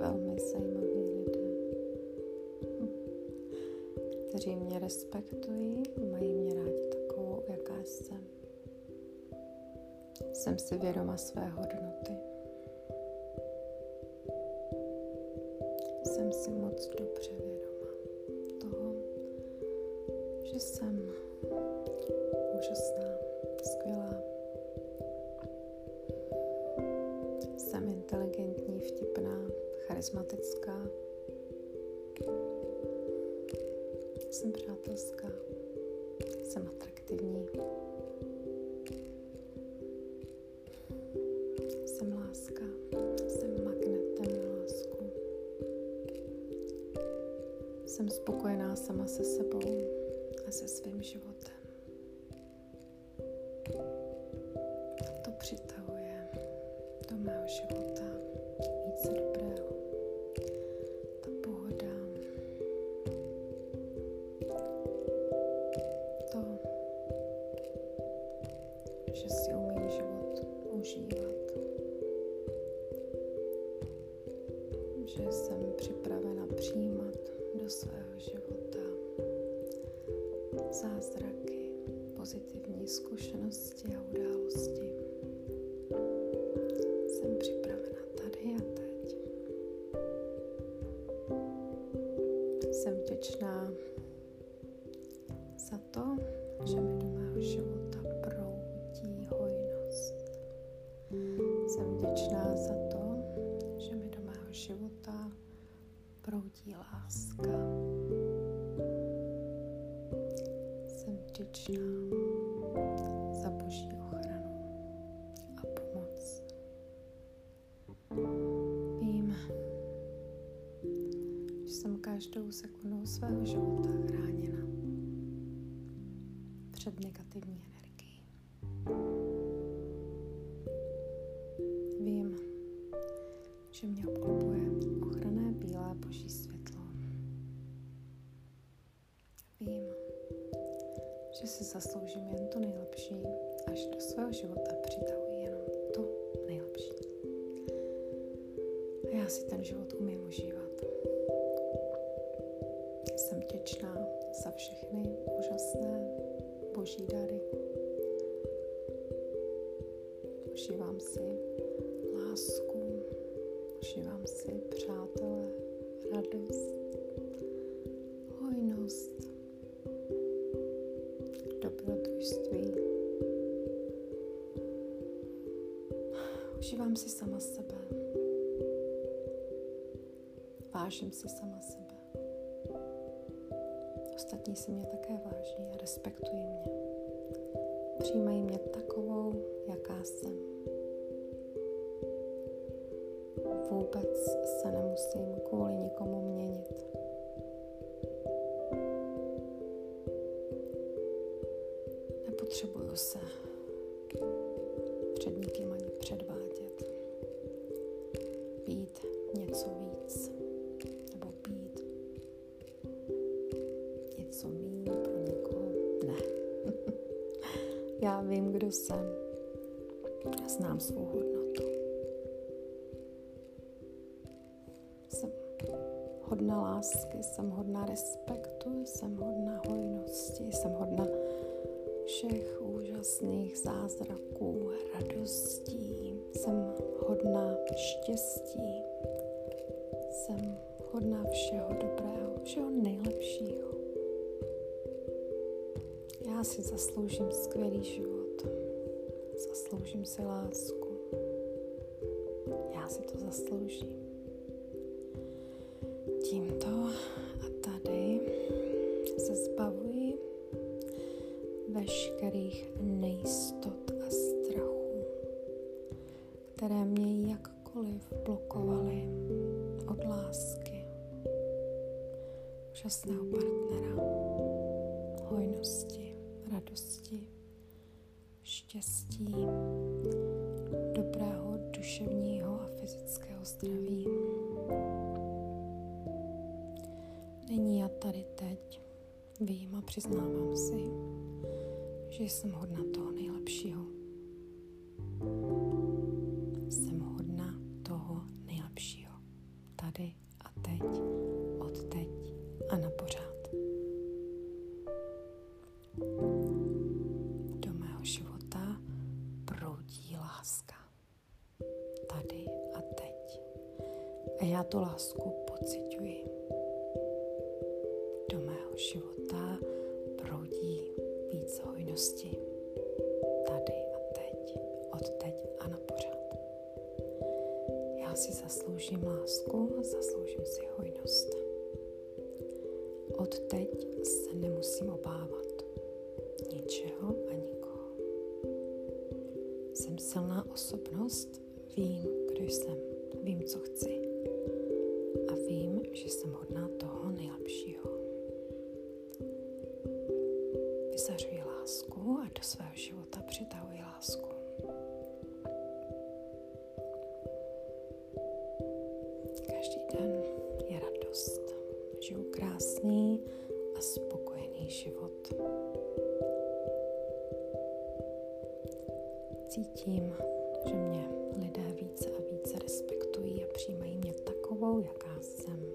Velmi zajímaví lidé, kteří mě respektují, mají mě rádi takovou, jaká jsem. Jsem si vědoma své hodnoty. Jsem si moc dobře vědoma toho, že jsem charismatická. Jsem přátelská. Jsem atraktivní. Jsem láska. Jsem magnetem na lásku. Jsem spokojená sama se sebou a se svým životem. Láska. Jsem vděčná za boží ochranu a pomoc. jsem každou sekundou svého života chráněna před negativní energií. Vím, že mě obklopuje že si zasloužím jen to nejlepší, až do svého života přitahuji jenom to nejlepší. A já si ten život umím užívat. Jsem vděčná za všechny úžasné boží dary. Užívám si lásku, užívám si přátelé, radost, Užívám si sama sebe. Vážím si sama sebe. Ostatní si mě také váží a respektují mě. Přijímají mě takovou, jaká jsem. Vůbec se nemusím kvůli nikomu měnit. Nepotřebuju se před nikým kdo jsem. Já znám svou hodnotu. Jsem hodná lásky, jsem hodná respektu, jsem hodná hojnosti, jsem hodná všech úžasných zázraků, radostí, jsem hodná štěstí, jsem hodná všeho dobrého, všeho nejlepšího. Já si zasloužím skvělý život zasloužím si lásku. Já si to zasloužím. Tímto a tady se zbavuji veškerých nejistot a strachu, které mě jakkoliv blokovaly od lásky úžasného partnera, hojnosti, radosti štěstí, dobrého duševního a fyzického zdraví. Není já tady teď, vím a přiznávám si, že jsem hodna toho nejlepšího. Života proudí víc hojnosti. Tady a teď, od teď a na pořád. Já si zasloužím lásku a zasloužím si hojnost. Od teď se nemusím obávat ničeho a nikoho. Jsem silná osobnost, vím, kdo jsem, vím, co chci a vím, že jsem hodná toho nejlepšího. Do svého života přitahuji lásku. Každý den je radost. Žiju krásný a spokojený život. Cítím, že mě lidé více a více respektují a přijímají mě takovou, jaká jsem.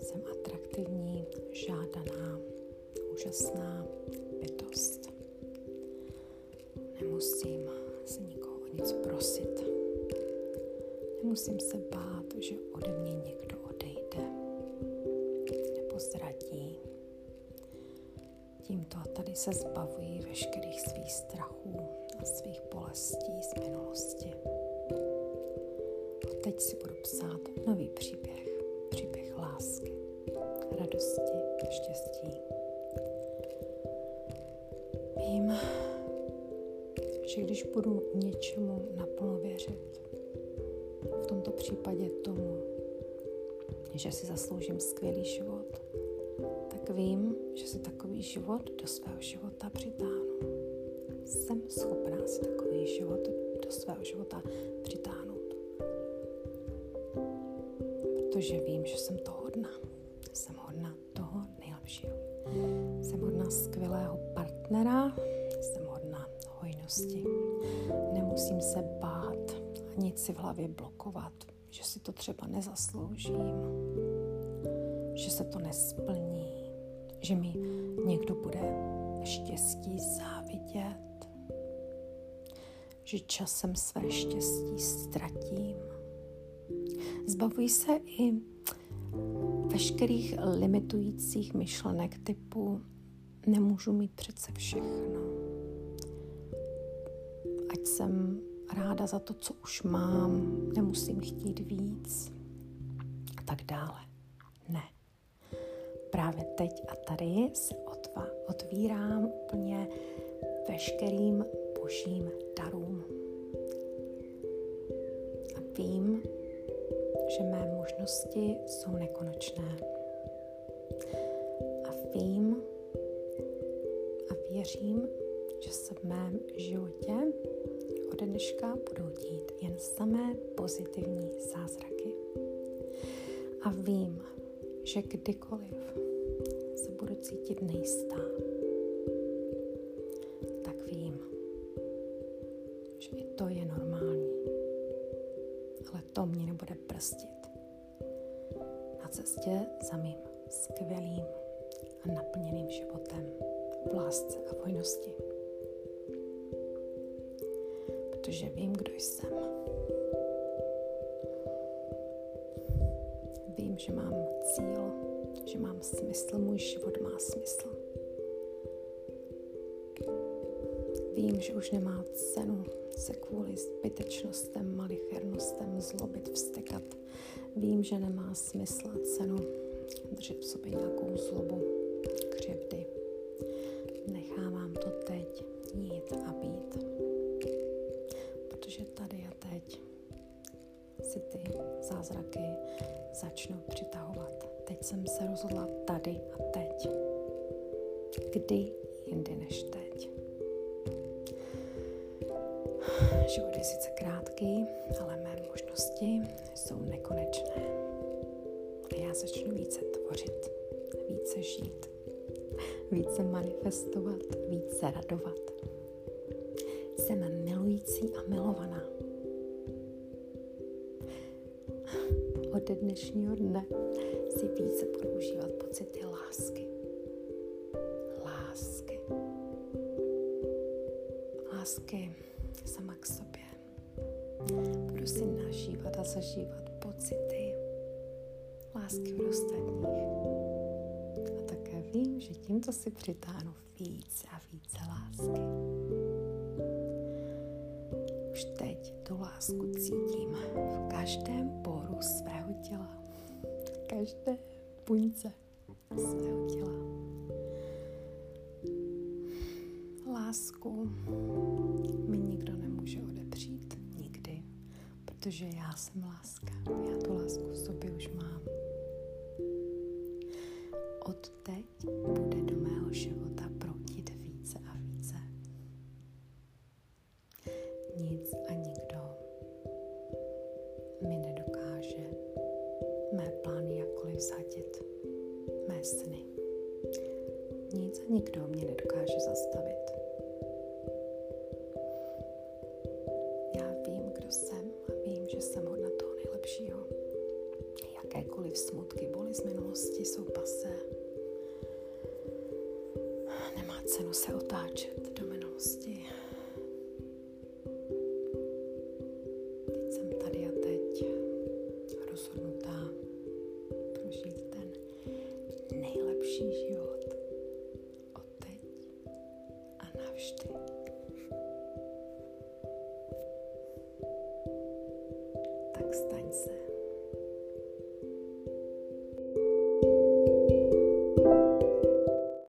Jsem atraktivní, žádaná, úžasná bytost. Nemusím se nikoho o nic prosit. Nemusím se bát, že ode mě někdo odejde nebo zradí. Tímto tady se zbavují veškerých svých strachů a svých bolestí z minulosti. A teď si budu psát nový příběh. Příběh lásky, radosti štěstí. Vím, že když budu něčemu naplno věřit, v tomto případě tomu, že si zasloužím skvělý život, tak vím, že si takový život do svého života přitáhnu. Jsem schopná si takový život do svého života přitáhnout. Protože vím, že jsem to hodná. Jsem hodná toho nejlepšího. Hodná skvělého partnera, jsem hodná hojnosti. Nemusím se bát a nic si v hlavě blokovat, že si to třeba nezasloužím, že se to nesplní, že mi někdo bude štěstí závidět, že časem své štěstí ztratím. Zbavuji se i veškerých limitujících myšlenek typu nemůžu mít přece všechno. Ať jsem ráda za to, co už mám, nemusím chtít víc a tak dále. Ne. Právě teď a tady se otva, otvírám úplně veškerým božím darům. A vím, že mé možnosti jsou nekonečné. A vím věřím, že se v mém životě ode dneška budou dít jen samé pozitivní zázraky. A vím, že kdykoliv se budu cítit nejistá, tak vím, že i to je normální. Ale to mě nebude prstit na cestě za mým skvělým a naplněným životem v lásce a vojnosti. Protože vím, kdo jsem. Vím, že mám cíl, že mám smysl, můj život má smysl. Vím, že už nemá cenu se kvůli zbytečnostem, malichernostem zlobit, vstekat. Vím, že nemá smysl a cenu držet v sobě nějakou zlobu, křivdy. Zázraky začnou přitahovat teď jsem se rozhodla tady a teď. Kdy jindy než teď. Život je sice krátký, ale mé možnosti jsou nekonečné. A já začnu více tvořit, více žít, více manifestovat, více radovat. Jsem milující a milovaná. Od dnešního dne si více budu užívat pocity lásky. Lásky. Lásky sama k sobě. Budu si nažívat a zažívat pocity lásky od ostatních. A také vím, že tímto si přitáhnu více a více lásky. Už teď tu lásku cítím v každém poru svého těla, každé buňce svého těla. Lásku mi nikdo nemůže odepřít nikdy, protože já jsem láska. Já tu lásku v sobě už mám. Od teď nikdo mě nedokáže zastavit. jakékoliv smutky, boli z minulosti jsou pase. Nemá cenu se otáčet do minulosti.